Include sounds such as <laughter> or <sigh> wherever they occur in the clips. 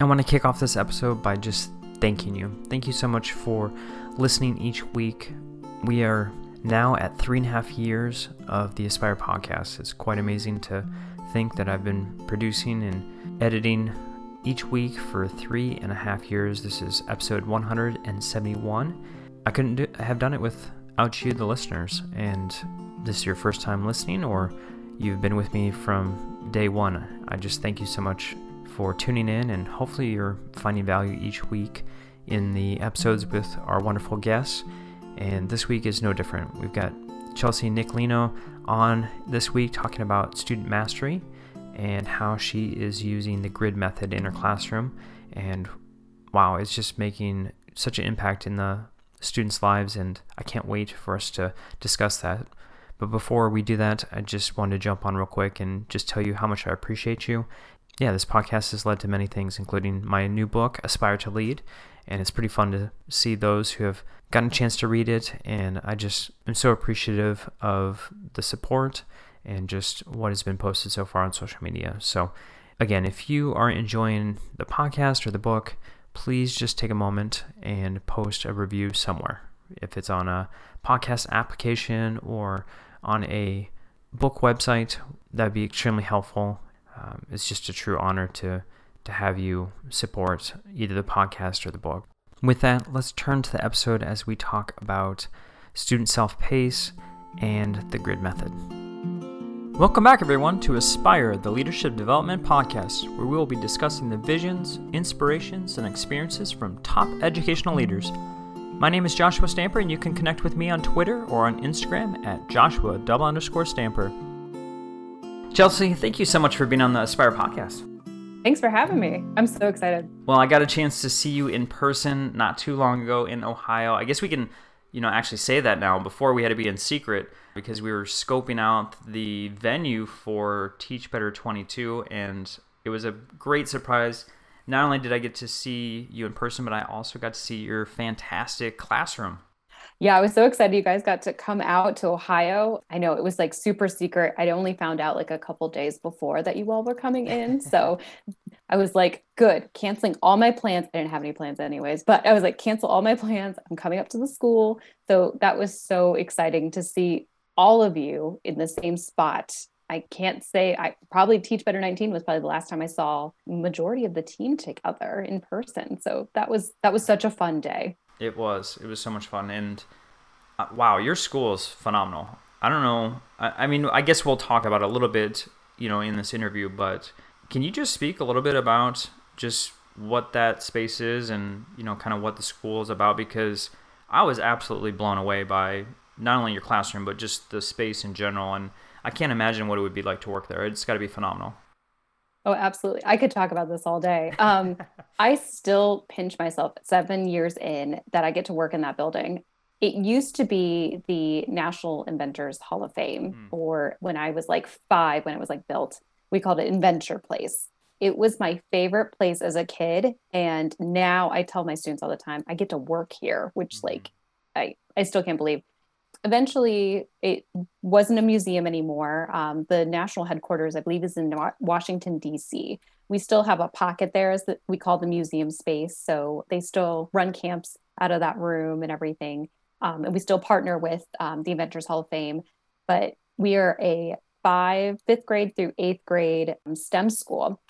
I want to kick off this episode by just thanking you. Thank you so much for listening each week. We are now at three and a half years of the Aspire podcast. It's quite amazing to think that I've been producing and editing each week for three and a half years. This is episode 171. I couldn't do, have done it without you, the listeners. And this is your first time listening, or you've been with me from day one. I just thank you so much for tuning in, and hopefully, you're finding value each week in the episodes with our wonderful guests. And this week is no different. We've got Chelsea Nicolino on this week talking about student mastery and how she is using the grid method in her classroom. And wow, it's just making such an impact in the students' lives, and I can't wait for us to discuss that. But before we do that, I just wanted to jump on real quick and just tell you how much I appreciate you. Yeah, this podcast has led to many things, including my new book, Aspire to Lead, and it's pretty fun to see those who have gotten a chance to read it. And I just am so appreciative of the support and just what has been posted so far on social media. So, again, if you are enjoying the podcast or the book, please just take a moment and post a review somewhere. If it's on a podcast application or on a book website, that'd be extremely helpful. Um, it's just a true honor to to have you support either the podcast or the book. With that, let's turn to the episode as we talk about student self pace and the grid method. Welcome back, everyone, to Aspire, the Leadership Development Podcast, where we will be discussing the visions, inspirations, and experiences from top educational leaders. My name is Joshua Stamper, and you can connect with me on Twitter or on Instagram at Joshua double underscore Stamper. Chelsea, thank you so much for being on the Aspire podcast. Thanks for having me. I'm so excited. Well, I got a chance to see you in person not too long ago in Ohio. I guess we can, you know, actually say that now. Before we had to be in secret because we were scoping out the venue for Teach Better 22 and it was a great surprise. Not only did I get to see you in person, but I also got to see your fantastic classroom. Yeah, I was so excited you guys got to come out to Ohio. I know it was like super secret. I only found out like a couple days before that you all were coming in. <laughs> So I was like, good, canceling all my plans. I didn't have any plans anyways, but I was like, cancel all my plans. I'm coming up to the school. So that was so exciting to see all of you in the same spot. I can't say I probably Teach Better 19 was probably the last time I saw majority of the team together in person. So that was that was such a fun day. It was. It was so much fun. And uh, wow, your school is phenomenal. I don't know. I, I, mean, I guess we'll talk about a little bit, you know, in this interview, but can you just speak a little bit about just what that space is and, you know, kind of what the school is about? Because I was absolutely blown away by not only your classroom, but just the space in general. And I can't imagine what it would be like to work there. It's got to be phenomenal. Oh, absolutely. I could talk about this all day. Um, <laughs> I still pinch myself seven years in that I get to work in that building. It used to be the National Inventors Hall of Fame, mm. or when I was like five, when it was like built, we called it Inventure Place. It was my favorite place as a kid. And now I tell my students all the time, I get to work here, which mm. like I, I still can't believe eventually it wasn't a museum anymore. Um, the national headquarters, I believe, is in Washington, D.C. We still have a pocket there as the, we call the museum space. So they still run camps out of that room and everything. Um, and we still partner with um, the Inventors Hall of Fame. But we are a five, fifth grade through eighth grade um, STEM school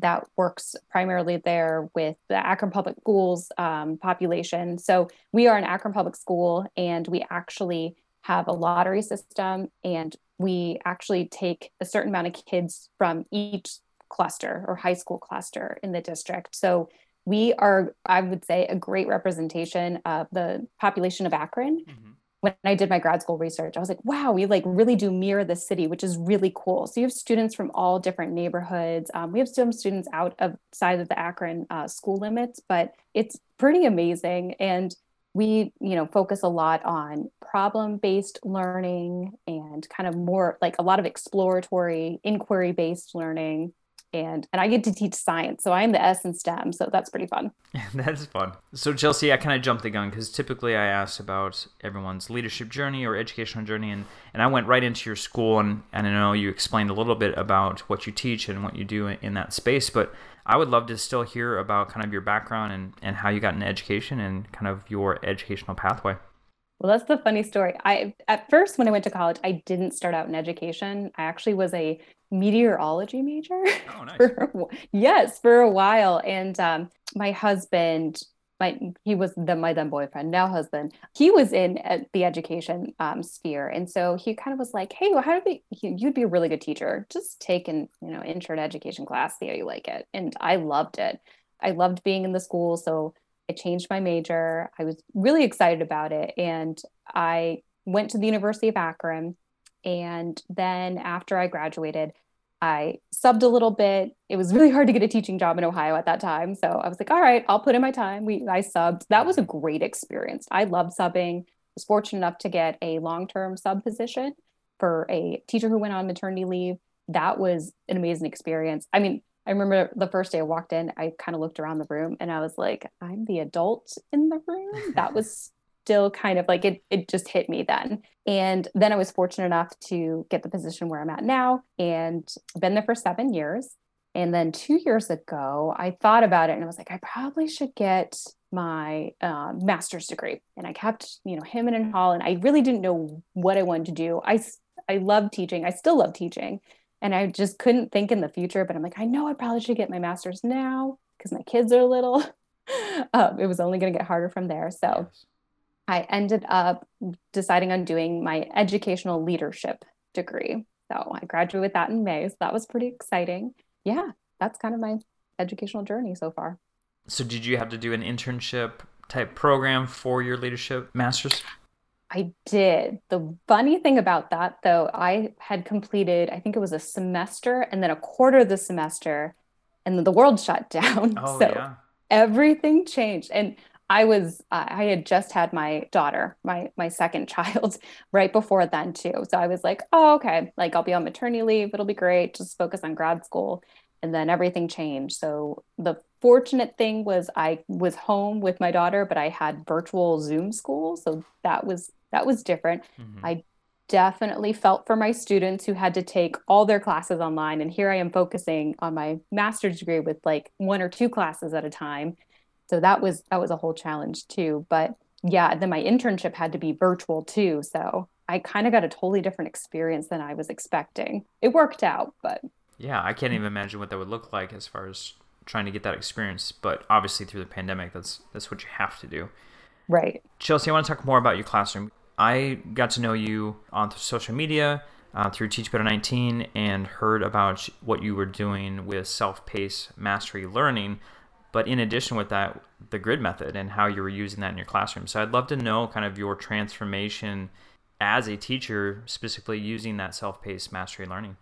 that works primarily there with the Akron Public Schools um, population. So we are an Akron Public School, and we actually have a lottery system, and we actually take a certain amount of kids from each cluster or high school cluster in the district. So we are, I would say, a great representation of the population of Akron. Mm-hmm when I did my grad school research, I was like, wow, we like really do mirror the city, which is really cool. So you have students from all different neighborhoods. Um, we have some students out of side of the Akron uh, school limits, but it's pretty amazing. And we, you know, focus a lot on problem-based learning and kind of more like a lot of exploratory, inquiry-based learning and and I get to teach science. So I'm the S in STEM, so that's pretty fun. <laughs> that's fun. So Chelsea, I kind of jumped the gun because typically I ask about everyone's leadership journey or educational journey, and and I went right into your school, and and I know you explained a little bit about what you teach and what you do in that space, but I would love to still hear about kind of your background and, and how you got into education and kind of your educational pathway. Well, that's the funny story. I at first when I went to college, I didn't start out in education. I actually was a meteorology major. Oh, <laughs> nice. for, yes, for a while. And um, my husband my he was the my then boyfriend now husband he was in the education um, sphere and so he kind of was like hey well how do we you'd be a really good teacher just take an you know intro to education class see how you like it and i loved it i loved being in the school so i changed my major i was really excited about it and i went to the university of akron and then after i graduated I subbed a little bit. It was <laughs> really hard to get a teaching job in Ohio at that time. So I was like, all right, I'll put in my time. We I subbed. That was a great experience. I loved subbing. I was fortunate enough to get a long-term sub position for a teacher who went on maternity leave. That was an amazing experience. I mean, I remember the first day I walked in, I kind of looked around the room and I was like, I'm the adult in the room. That was <laughs> still kind of like it it just hit me then. And then I was fortunate enough to get the position where I'm at now and been there for 7 years. And then 2 years ago, I thought about it and I was like I probably should get my uh, master's degree. And I kept, you know, him and hall and I really didn't know what I wanted to do. I I love teaching. I still love teaching. And I just couldn't think in the future, but I'm like, I know I probably should get my master's now because my kids are little. <laughs> um, it was only going to get harder from there. So yes. I ended up deciding on doing my educational leadership degree. So I graduated with that in May. So that was pretty exciting. Yeah, that's kind of my educational journey so far. So, did you have to do an internship type program for your leadership master's? I did. The funny thing about that, though, I had completed, I think it was a semester and then a quarter of the semester, and then the world shut down. <laughs> Oh, so yeah. everything changed. And I was uh, I had just had my daughter, my my second <laughs> child, right before then too. So I was like, oh okay, like I'll be on maternity leave. It'll be great. Just focus on grad school. And then everything changed. So the fortunate thing was I was home with my daughter, but I had virtual Zoom school. So that was that was different. Mm-hmm. I definitely felt for my students who had to take all their classes online and here I am focusing on my master's degree with like one or two classes at a time so that was that was a whole challenge too but yeah then my internship had to be virtual too so i kind of got a totally different experience than i was expecting. It worked out but yeah i can't even imagine what that would look like as far as trying to get that experience but obviously through the pandemic that's that's what you have to do. Right. Chelsea i want to talk more about your classroom. I got to know you on social media uh, through Teach Better 19 and heard about what you were doing with self-paced mastery learning but in addition with that, the grid method and how you were using that in your classroom. So I'd love to know kind of your transformation as a teacher, specifically using that self paced mastery learning.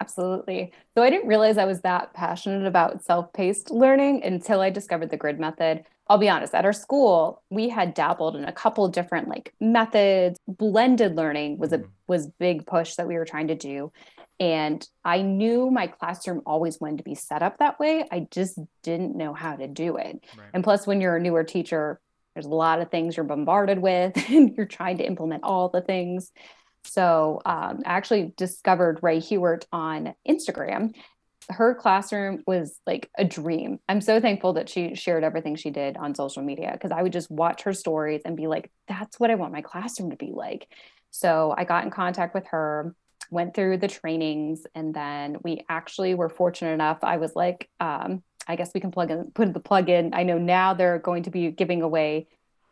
Absolutely. So I didn't realize I was that passionate about self paced learning until I discovered the grid method. I'll be honest, at our school, we had dabbled in a couple different like methods. Blended learning was a mm-hmm. was big push that we were trying to do. And I knew my classroom always wanted to be set up that way. I just didn't know how to do it. Right. And plus, when you're a newer teacher, there's a lot of things you're bombarded with, <laughs> and you're trying to implement all the things. So um, I actually discovered Rae Hughart on Instagram. Her classroom was like a dream. I'm so thankful that she shared everything she did on social media because I would just watch her stories and be like, that's what I want my classroom to be like. So I got in contact with her went through the trainings and then we actually were fortunate enough i was like um, i guess we can plug in put the plug in i know now they're going to be giving away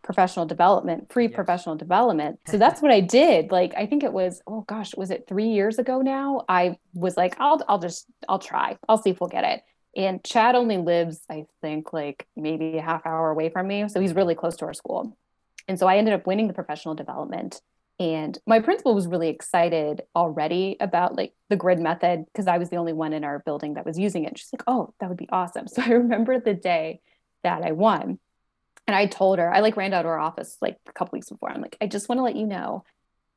professional development free yes. professional development so <laughs> that's what i did like i think it was oh gosh was it three years ago now i was like i'll i'll just i'll try i'll see if we'll get it and chad only lives i think like maybe a half hour away from me so he's really close to our school and so i ended up winning the professional development and my principal was really excited already about like the grid method because I was the only one in our building that was using it. She's like, oh, that would be awesome. <laughs> So I remember the day that I won. And I told her, I like ran out to her office like a couple weeks before. I'm like, I just want to let you know,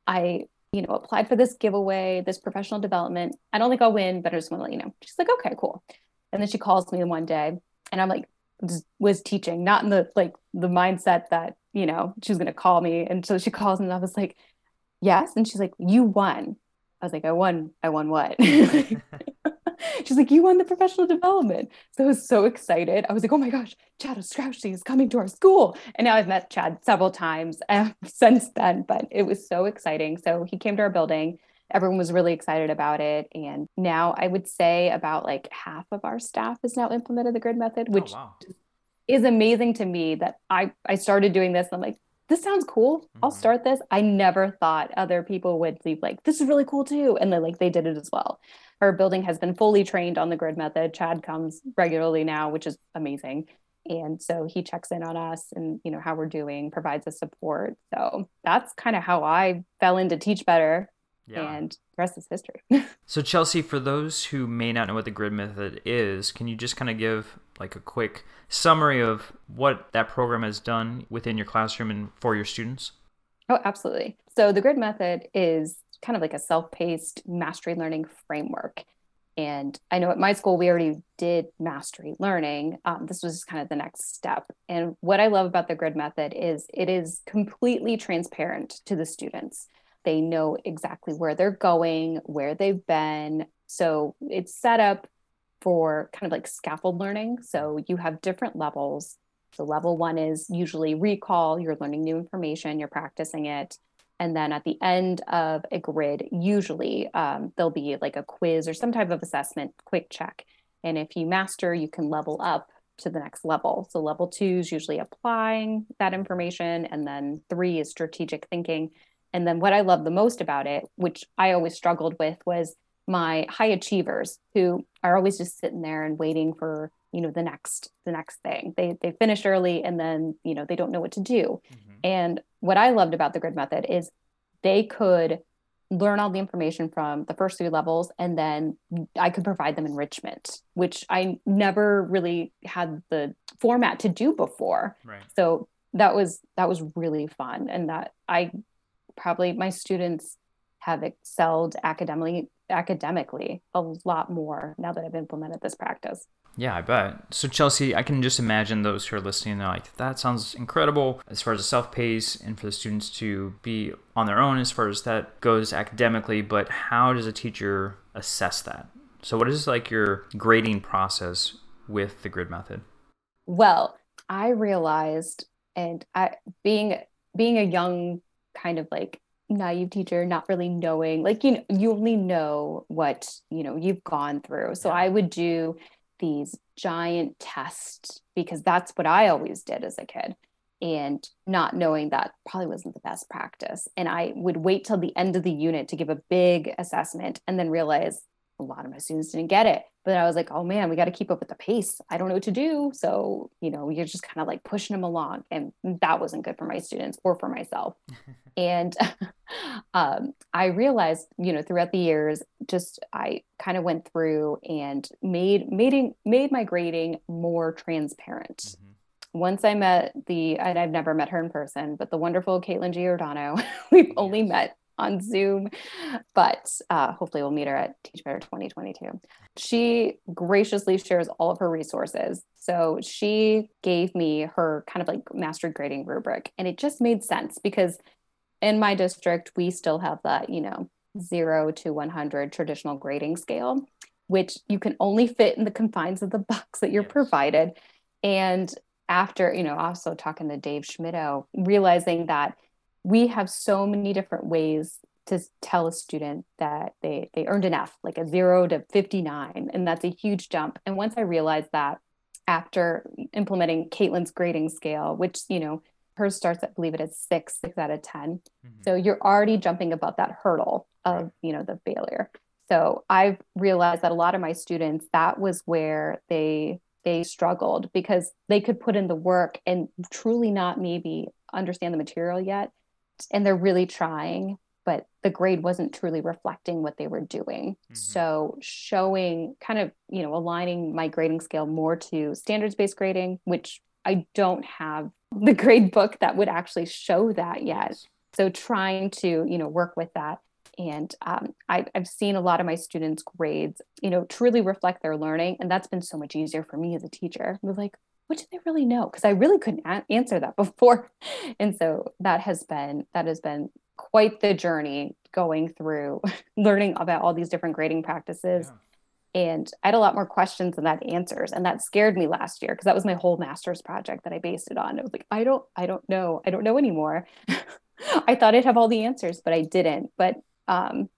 I, you know, applied for this giveaway, this professional development. I don't think I'll win, but I just want to let you know. She's like, okay, cool. And then she calls me one day and I'm like, was teaching, not in the like the mindset that, you know, she was going to call me. And so she <laughs> calls and I was like, yes. And she's like, you won. I was like, I won, I won what? <laughs> <laughs> She's like, you won the professional development. So I was so excited. I was like, oh my gosh, Chad Ostrowski is coming to our school. And now I've met Chad several times uh, <laughs> since then, but it was so exciting. So he came to our building. Everyone was really excited about it. And now I would say about like half of our staff has now implemented the grid method, oh, which oh, wow. is amazing to me that I, I started doing this. And I'm like, this sounds cool. Mm-hmm. I'll start this. I never thought other people would be like, this is really cool too. And then like they did it as well. Our building has been fully trained on the grid method. Chad comes regularly now, which is amazing. And so he checks in on us and you know how we're doing, provides us support. So that's kind of how I fell into Teach Better yeah. And the rest is history. <laughs> so, Chelsea, for those who may not know what the grid method is, can you just kind of give like a quick summary of what that program has done within your classroom and for your students? Oh, absolutely. So, the grid method is kind of like a self paced mastery learning framework. And I know at my school, we already did mastery learning. Um, this was kind of the next step. And what I love about the grid method is it is completely transparent to the students. They know exactly where they're going, where they've been. So it's set up for kind of like scaffold learning. So you have different levels. So level one is usually recall, you're learning new information, you're practicing it. And then at the end of a grid, usually um, there'll be like a quiz or some type of assessment, quick check. And if you master, you can level up to the next level. So level two is usually applying that information. And then three is strategic thinking. And then what I love the most about it, which I always struggled with, was my high achievers who are always just sitting there and waiting for you know the next the next thing they they finish early and then you know they don't know what to do mm-hmm. And what i loved about the grid method is they could learn all the information from the first three levels and then i could provide them enrichment which i never really had the format to do before right. so that was that was really fun and that i probably my students have excelled academically academically a lot more now that I've implemented this practice. Yeah, I bet. So Chelsea, I can just imagine those who are listening, they're like, that sounds incredible as far as the self-pace and for the students to be on their own as far as that goes academically, but how does a teacher assess that? So what is like your grading process with the grid method? Well, I realized and I being being a young kind of like naive teacher not really knowing like you know you only know what you know you've gone through so i would do these giant tests because that's what i always did as a kid and not knowing that probably wasn't the best practice. And i would wait till the end of the unit to give a big assessment and then realize a lot of my students didn't get it but I was like, oh man, we got to keep up with the pace. I don't know what to do. So, you know, you're just kind of like pushing them along. And that wasn't good for my students or for myself. <laughs> and <laughs> um, I realized, you know, throughout the years, just I kind of went through and made made made my grading more transparent. Mm-hmm. Once I met the, and I've never met her in person, but the wonderful Caitlin Giordano, <laughs> we've yes. only met on Zoom, but uh, hopefully we'll meet her at Teach Better 2022. She graciously shares all of her resources. So she gave me her kind of like master grading rubric, and it just made sense because in my district, we still have that, you know, zero to 100 traditional grading scale, which you can only fit in the confines of the box that you're yes. provided. And after, you know, also talking to Dave Schmittou, realizing that we have so many different ways to tell a student that they they earned an F, like a zero to 59. And that's a huge jump. And once I realized that after implementing Caitlin's grading scale, which, you know, hers starts, I believe it is six, six out of 10. Mm-hmm. So you're already jumping above that hurdle of, right. you know, the failure. So I've realized that a lot of my students, that was where they they struggled because they could put in the work and truly not maybe understand the material yet and they're really trying but the grade wasn't truly reflecting what they were doing. Mm-hmm. so showing kind of you know aligning my grading scale more to standards based grading which i don't have the grade book that would actually show that yet. So trying to you know work with that. And um, I, have seen a lot of my students grades you know truly reflect their learning and that's been so much easier for me as a teacher. Was like what do they really know because i really couldn't a- answer that <laughs> before and so that has been that has been quite the journey going through <laughs> learning about all these different grading practices And I had a lot more questions than that answers. And that scared me last year because that was my whole master's project that I based it on. I was like, I don't, I don't know. I don't know anymore. <laughs> I thought I'd have all the answers, but I didn't. But um,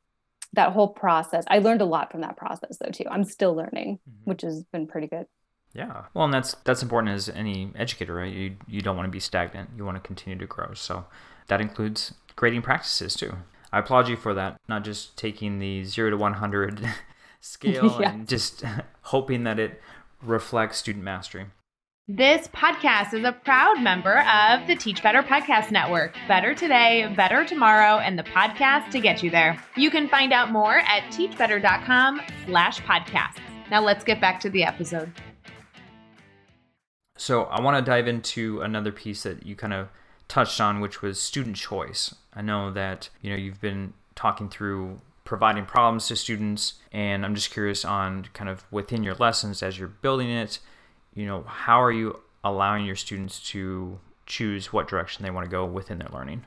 that whole process, I learned a lot from that process though too. I'm still learning, mm-hmm. which has been pretty good. Yeah. Well, and that's that's important as any educator, right? You you don't want to be stagnant. You want to continue to grow. So that includes grading practices too. I applaud you for that. Not just taking the 0 to 100 <laughs> scale <laughs> yeah. and just <laughs> hoping that it reflects student mastery. This podcast is a proud member of the Teach Better Podcast Network. Better today, better tomorrow, and the podcast to get you there. You can find out more at teachbetter.com slash podcasts. Now let's get back to the episode. So I want to dive into another piece that you kind of touched on, which was student choice. I know that, you know, you've been talking through providing problems to students, and I'm just curious on kind of within your lessons as you're building it, you know, how are you allowing your students to choose what direction they want to go within their learning?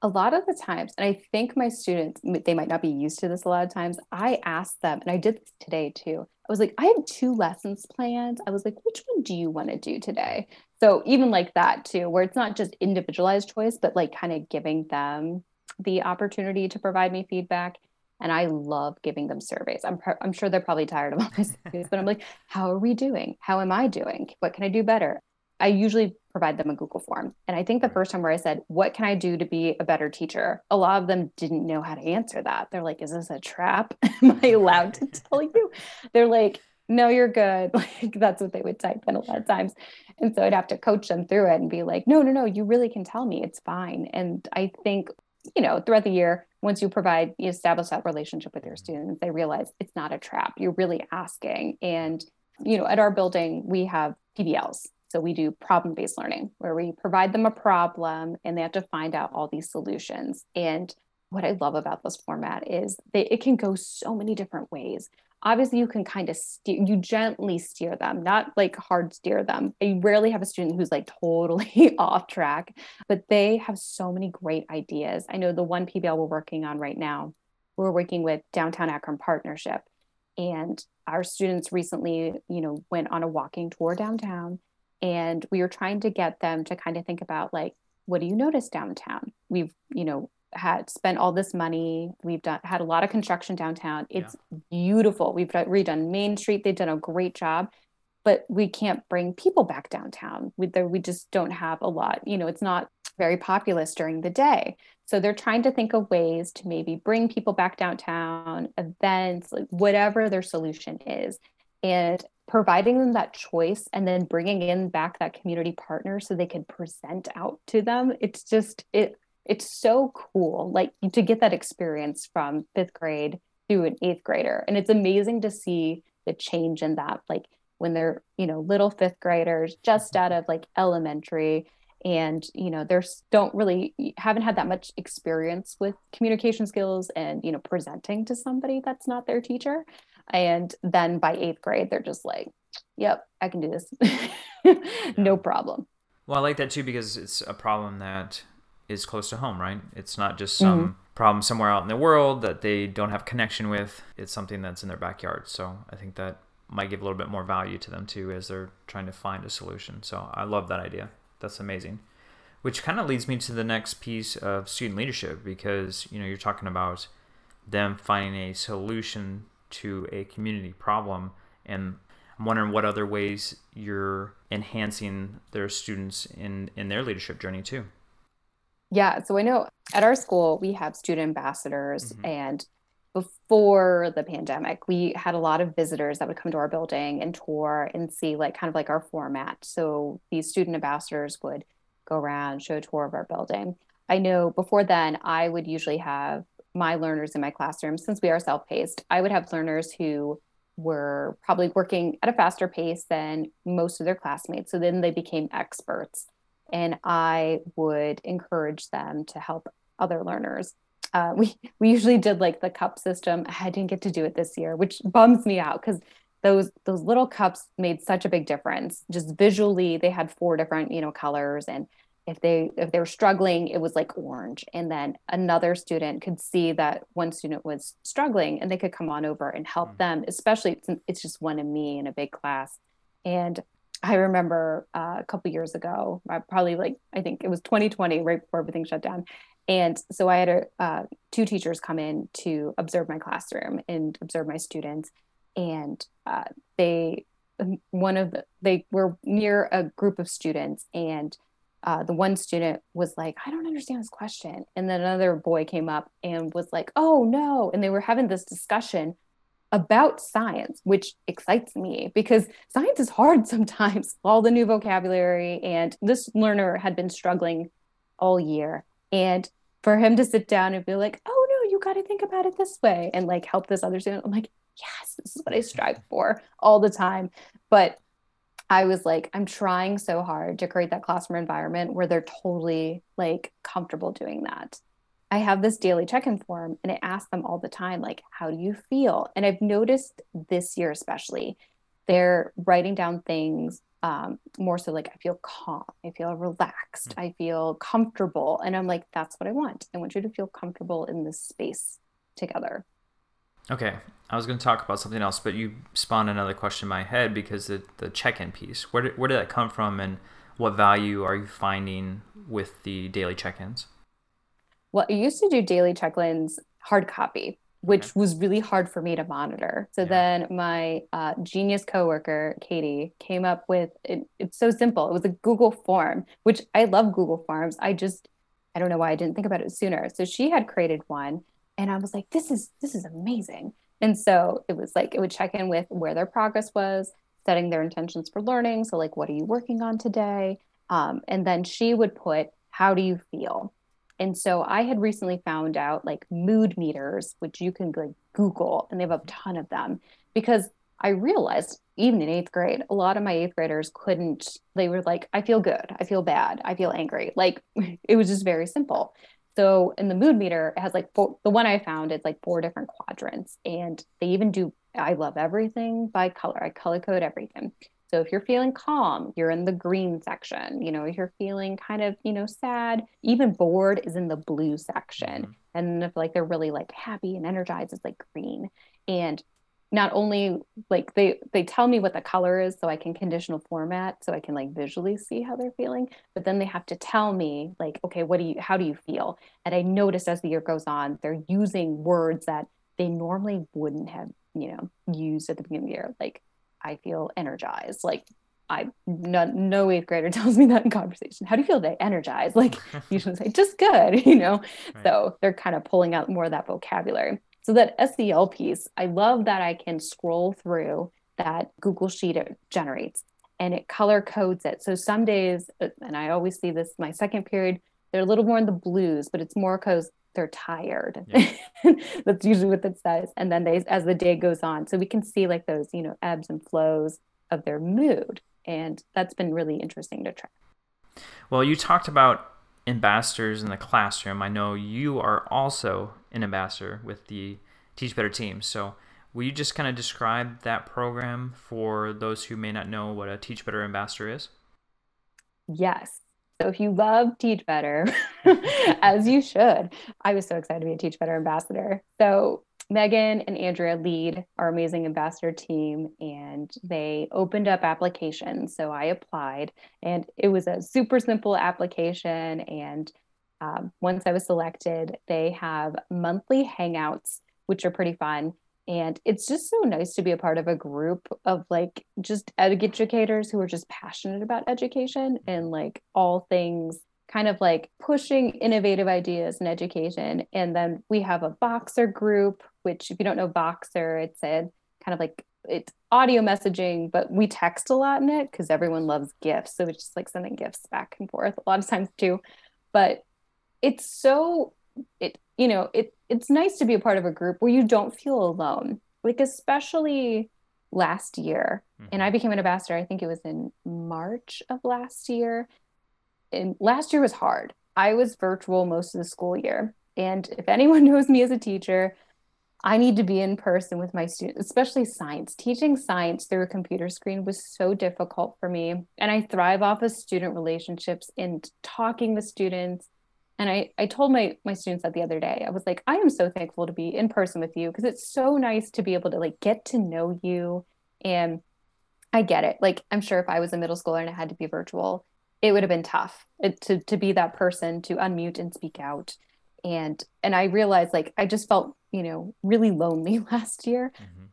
A lot of the times, and I think my students, they might not be used to this a lot of times, I ask them, and I did this today too. I was like, I have two lessons planned. I was like, which one do you want to do today? So even like that too, where it's not just individualized choice, but like kind of giving them the opportunity to provide me feedback and I love giving them surveys. I'm I'm sure they're probably tired of all my surveys, <laughs> but I'm like, how are we doing? How am I doing? What can I do better? I usually provide them a Google form. And I think the first time where I said, What can I do to be a better teacher? A lot of them didn't know how to answer that. They're like, Is this a trap? <laughs> Am I allowed to <laughs> tell you? They're like, No, you're good. <laughs> Like that's what they would type in a lot of times. And so I'd have to coach them through it and be like, No, no, no, you really can tell me. It's fine. And I think, you know, throughout the year, once you provide you establish that relationship with your mm-hmm. students they realize it's not a trap you're really asking and you know at our building we have pbls so we do problem based learning where we provide them a problem and they have to find out all these solutions. And what i love about this format is that it can go so many different ways. Obviously you can kind of steer you gently steer them not like hard steer them. I rarely have a student who's like <laughs> totally off track but they have so many great ideas. I know the one pbl we're working on right now we're working with downtown akron partnership and our students recently you know went on a walking tour downtown and we were trying to get them to kind of think about like what do you notice downtown we've you know had spent all this money. We've done had a lot of construction downtown. It's yeah. beautiful. We've redone Main Street. They've done a great job, but we can't bring people back downtown. We there, we just don't have a lot. You know, it's not very populous during the day. So they're trying to think of ways to maybe bring people back downtown, events, like whatever their solution is, and providing them that choice and then bringing in back that community partner so they can present out to them. It's just it it's so cool like to get that experience from fifth grade to an eighth grader. And it's amazing to see the change in that like when they're you know little fifth graders just out of like elementary and you know they don't really haven't had that much experience with communication skills and you know presenting to somebody that's not their teacher and then by eighth grade they're just like yep i can do this <laughs> no problem well i like that too because it's a problem that is close to home, right? It's not just some mm-hmm. problem somewhere out in the world that they don't have connection with. It's something that's in their backyard. So I think that might give a little bit more value to them too as they're trying to find a solution. So I love that idea. That's amazing. Which kind of leads me to the next piece of student leadership because, you know, you're talking about them finding a solution to a community problem and I'm wondering what other ways you're enhancing their students in in their leadership journey too. Yeah. So I know at our school, we have student ambassadors. Mm-hmm. And before the pandemic, we had a lot of visitors that would come to our building and tour and see, like, kind of like our format. So these student ambassadors would go around, show a tour of our building. I know before then, I would usually have my learners in my classroom, since we are self paced, I would have learners who were probably working at a faster pace than most of their classmates. So then they became experts and I would encourage them to help other learners. Uh, we we usually did like the cup system. I didn't get to do it this year, which bums me out because those those little cups made such a big difference. Just visually, they had four different you know colors, and if they if they were struggling it was like orange. And then another student could see that one student was struggling and they could come on over and help mm. them especially it's just one of me in a big class. And i remember uh, a couple years ago probably like i think it was 2020 right before everything shut down. And so i had a, uh, two teachers come in to observe my classroom and observe my students. And uh, they one of the they were near a group of students and uh, the one student was like, I don't understand this question. And then another boy came up and was like, oh no. And they were having this discussion about science, which excites me because science is hard <laughs> sometimes, all the new vocabulary. And this learner had been struggling all year. And for him to sit down and be like, oh no, you got to think about it this way and like help this other student, I'm like, yes, this is what I strive for all the time. But I was like, I'm trying so hard to create that classroom environment where they're totally like comfortable doing that. I have this daily check in form and I ask them all the time, like, how do you feel? And I've noticed this year, especially, they're writing down things um, more so like, I feel calm, I feel relaxed, mm-hmm. I feel comfortable. And I'm like, that's what I want. I want you to feel comfortable in this space together. Okay, I was going to talk about something else, but you spawned another question in my head because the, the check-in piece. Where did, where did that come from, and what value are you finding with the daily check-ins? Well, I used to do daily check-ins hard copy, which okay. was really hard for me to monitor. So yeah. then my uh, genius coworker Katie came up with it, it's so simple. It was a Google form, which I love Google Forms. I just I don't know why I didn't think about it sooner. So she had created one and i was like this is this is amazing. And so it was like it would check in with where their progress was setting their intentions for learning. So like what are you working on today? Um, and then she would put how do you feel? And so i had recently found out like mood meters which you can like google and they have a ton of them. Because i realized even in eighth grade a lot of my eighth graders couldn't they were like i feel good. I feel bad. I feel angry. Like <laughs> it was just very simple so in the mood meter, it has like four, the one I found is like four different quadrants, and they even do I love everything by color. I color code everything. So if you're feeling calm, you're in the green section. You know, if you're feeling kind of, you know, sad, even bored is in the blue section. Mm-hmm. And if like they're really like happy and energized, it's like green. And not only like they they tell me what the color is so i can conditional format so i can like visually see how they're feeling but then they have to tell me like okay what do you how do you feel and i noticed as the year goes on they're using words that they normally wouldn't have you know used at the beginning of the year like i feel energized like I no, no eighth grader <laughs> tells me that in conversation. How do you feel today? Energized. Like <laughs> you should say just good, <laughs> you know. Right. So they're kind of pulling out more of that vocabulary. So that SEL piece, I love that I can scroll through that Google Sheet it generates and it color codes it. So some days, uh, and I always see this my second period, they're a little more in the blues, but it's more because they're tired. Yeah. <laughs> That's usually what it says. And then they, as the day goes on, so we can see like those, you know, ebbs and flows of their mood. And that's been really interesting to track. Well, you talked about ambassadors in the classroom. I know you are also an ambassador with the Teach Better team. So, will you just kind of describe that program for those who may not know what a Teach Better ambassador is? Yes. So, if you love Teach Better, <laughs> as you should, I was so excited to be a Teach Better ambassador. So, Megan and Andrea lead our amazing ambassador team, and they opened up applications. So I applied, and it was a super simple application. And um, once I was selected, they have monthly hangouts, which are pretty fun. And it's just so nice to be a part of a group of like just educators who are just passionate about education and like all things kind of like pushing innovative ideas in education. And then we have a Voxer group, which if you don't know Voxer, it's a kind of like it's audio messaging, but we text a lot in it because everyone loves gifts. So it's just like sending gifts back and forth a lot of times too. But it's so it you know it it's nice to be a part of a group where you don't feel alone. Like especially last year, mm-hmm. and I became an ambassador. I think it was in March of last year, and last year was hard. I was virtual most of the school year. And if anyone <laughs> knows me as a teacher, I need to be in person with my students, especially science. Teaching science through a computer screen was so difficult for me. And I thrive off of student relationships and talking with students. And I, I told my my students that the other day. I was like, I am so thankful to be in person with you because it's so nice to be able to like get to know you. And I get it. Like I'm sure if I was a middle schooler and it had to be virtual, it would have been tough it, to to be that person to unmute and speak out and and i realized like i just felt you know really lonely <laughs> last year mm-hmm.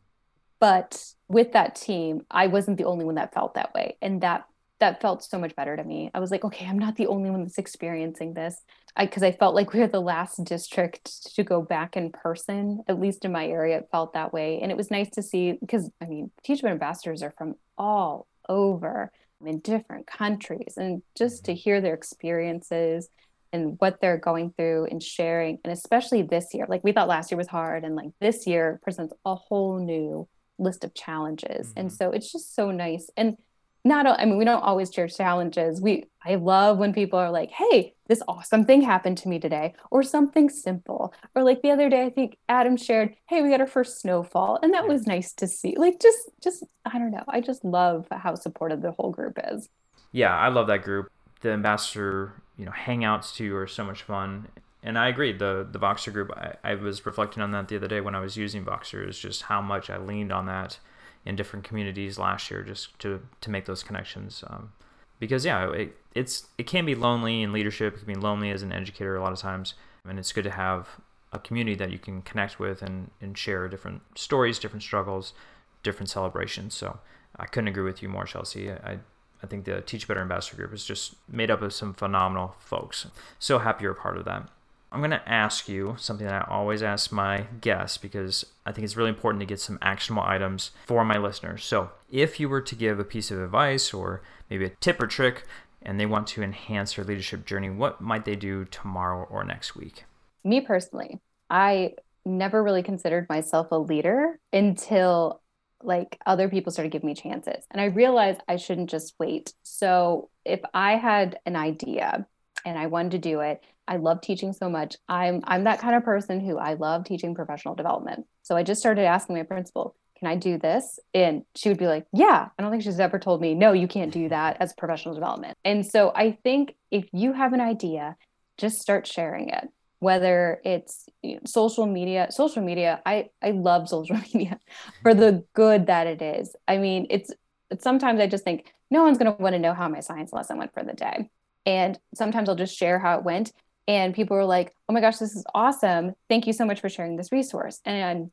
but with that team i wasn't the only one that felt that way and that that felt so much better to me. I was like okay i'm not the only one that's experiencing this. Because I, I felt like we were the last district to go back in person at least in my area it felt that way. And it was nice to see because i mean Teach Better ambassadors are from all over in different countries. And just to mm-hmm. hear their experiences and what they're going through and sharing and especially this year like we thought last year was hard and like this year presents a whole new list of challenges. Mm-hmm. and so it's just so nice. And not i mean we don't always share challenges. We i love when people are like hey this awesome thing happened to me today or something simple. Or like the other day i think adam shared hey we got our first snowfall and that was nice to see. Like just just i don't know. I just love how supportive the whole group is. Yeah i love that group. The ambassador you know hangouts too are so much fun. And I agree. The the Voxer group, I, I was reflecting on that the other day when I was using Voxer, is just how much I leaned on that in different communities last year just to to make those connections. Um, because yeah, it, it's it can be lonely in leadership. It can be lonely as an educator a lot of times, and it's good to have a community that you can connect with and, and share different stories, different struggles, different celebrations. So I couldn't agree with you more, Chelsea. I I think the Teach Better Ambassador Group is just made up of some phenomenal folks. So happy you're a part of that. I'm going to ask you something that I always ask my guests because I think it's really important to get some actionable items for my listeners. So, if you were to give a piece of advice or maybe a tip or trick and they want to enhance their leadership journey, what might they do tomorrow or next week? Me personally, I never really considered myself a leader until like other people started giving me chances. And I realized I shouldn't just wait. So, if I had an idea and I wanted to do it, I love teaching so much. I'm I'm that kind of person who I love teaching professional development. So I just started asking my principal, "Can I do this?" And she would be like, "Yeah." I don't think she's ever told me, "No, you can't do that as professional development." And so I think if you have an idea, just start sharing it. Whether it's you know, social media, social media, I I love social <laughs> media for the good that it is. I mean, it's, it's sometimes I just think no one's going to want to know how my science lesson went for the day. And sometimes I'll just share how it went and people were like oh my gosh this is awesome. Thank you so much for sharing this resource. And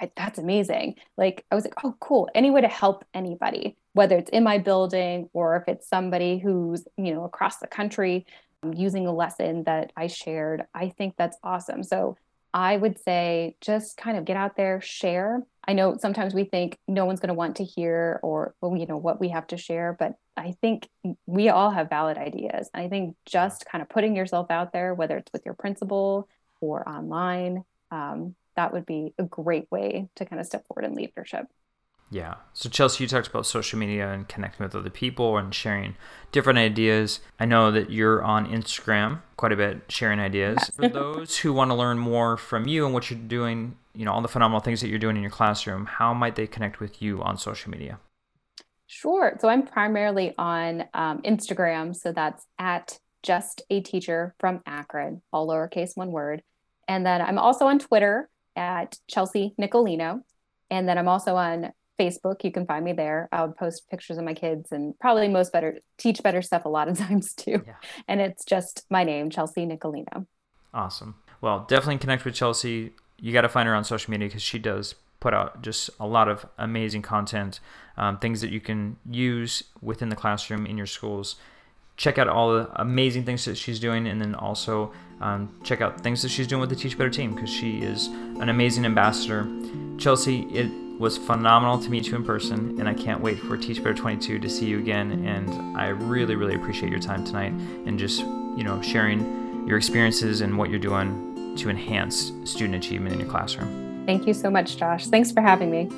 I, that's amazing. Like i was like oh cool. Any way to help anybody whether it's in my building or if it's somebody who's you know across the country um, using a lesson that i shared i think that's awesome. So i would say just kind of get out there share. I know sometimes we think no one's going to want to hear or well, you know what we have to share, but I think we all have valid ideas. I think just kind of putting yourself out there, whether it's with your principal or online, um, that would be a great way to kind of step forward in leadership. Yeah. So, Chelsea, you talked about social media and connecting with other people and sharing different ideas. I know that you're on Instagram quite a bit, sharing ideas. Yes. For those who want to learn more from you and what you're doing, you know, all the phenomenal things that you're doing in your classroom, how might they connect with you on social media? Sure. So, I'm primarily on um, Instagram. So, that's at just a teacher from Akron, all lowercase, one word. And then I'm also on Twitter at Chelsea Nicolino. And then I'm also on Facebook. You can find me there. I would post pictures of my kids and probably most better teach better stuff a lot of <laughs> times too. Yeah. And it's just my name, Chelsea Nicolino. Awesome. Well, definitely connect with Chelsea. You got to find her on social media because she does put out just a lot of amazing content, um, things that you can use within the classroom in your schools. Check out all the amazing things that she's doing, and then also um, check out things that she's doing with the Teach Better team because she is an amazing ambassador. Chelsea, it was phenomenal to meet you in person, and I can't wait for Teach Better 22 to see you again. And I really, really appreciate your time tonight and just you know sharing your experiences and what you're doing to enhance student achievement in your classroom. Thank you so much, Josh. Thanks for having me.